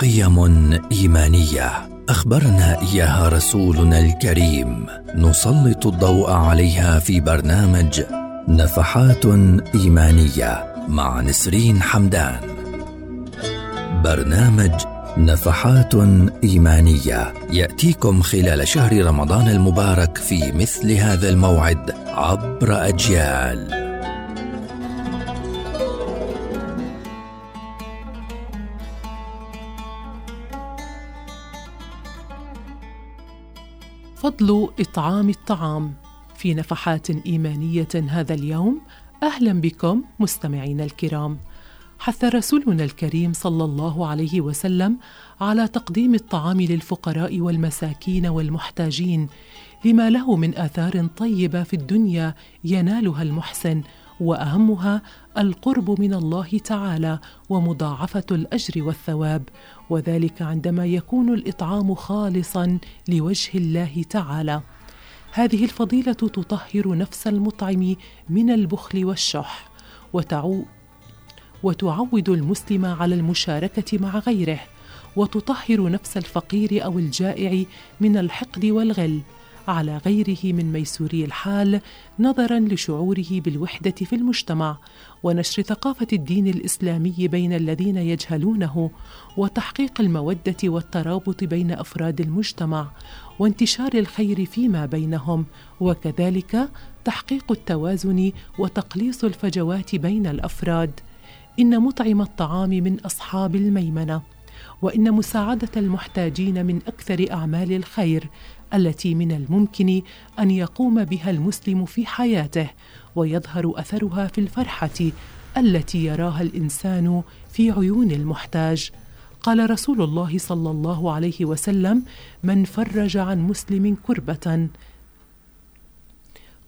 قيم إيمانية. أخبرنا إياها رسولنا الكريم. نسلط الضوء عليها في برنامج نفحات إيمانية مع نسرين حمدان. برنامج نفحات إيمانية يأتيكم خلال شهر رمضان المبارك في مثل هذا الموعد عبر أجيال. فضل إطعام الطعام. في نفحات إيمانية هذا اليوم أهلا بكم مستمعينا الكرام. حث رسولنا الكريم صلى الله عليه وسلم على تقديم الطعام للفقراء والمساكين والمحتاجين لما له من آثار طيبة في الدنيا ينالها المحسن وأهمها القرب من الله تعالى ومضاعفة الأجر والثواب. وذلك عندما يكون الإطعام خالصا لوجه الله تعالى. هذه الفضيلة تطهر نفس المطعم من البخل والشح وتعو وتعود المسلم على المشاركة مع غيره وتطهر نفس الفقير أو الجائع من الحقد والغل. على غيره من ميسوري الحال نظرا لشعوره بالوحدة في المجتمع ونشر ثقافة الدين الإسلامي بين الذين يجهلونه وتحقيق المودة والترابط بين أفراد المجتمع وانتشار الخير فيما بينهم وكذلك تحقيق التوازن وتقليص الفجوات بين الأفراد. إن مطعم الطعام من أصحاب الميمنة. وإن مساعدة المحتاجين من أكثر أعمال الخير التي من الممكن أن يقوم بها المسلم في حياته ويظهر أثرها في الفرحة التي يراها الإنسان في عيون المحتاج. قال رسول الله صلى الله عليه وسلم من فرج عن مسلم كربة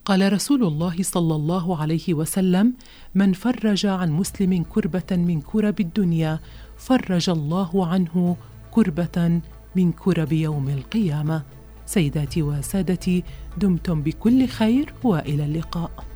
قال رسول الله صلى الله عليه وسلم من فرج عن مسلم كربة من كرب الدنيا فرج الله عنه كربة من كرب يوم القيامة. سيداتي وسادتي دمتم بكل خير وإلى اللقاء.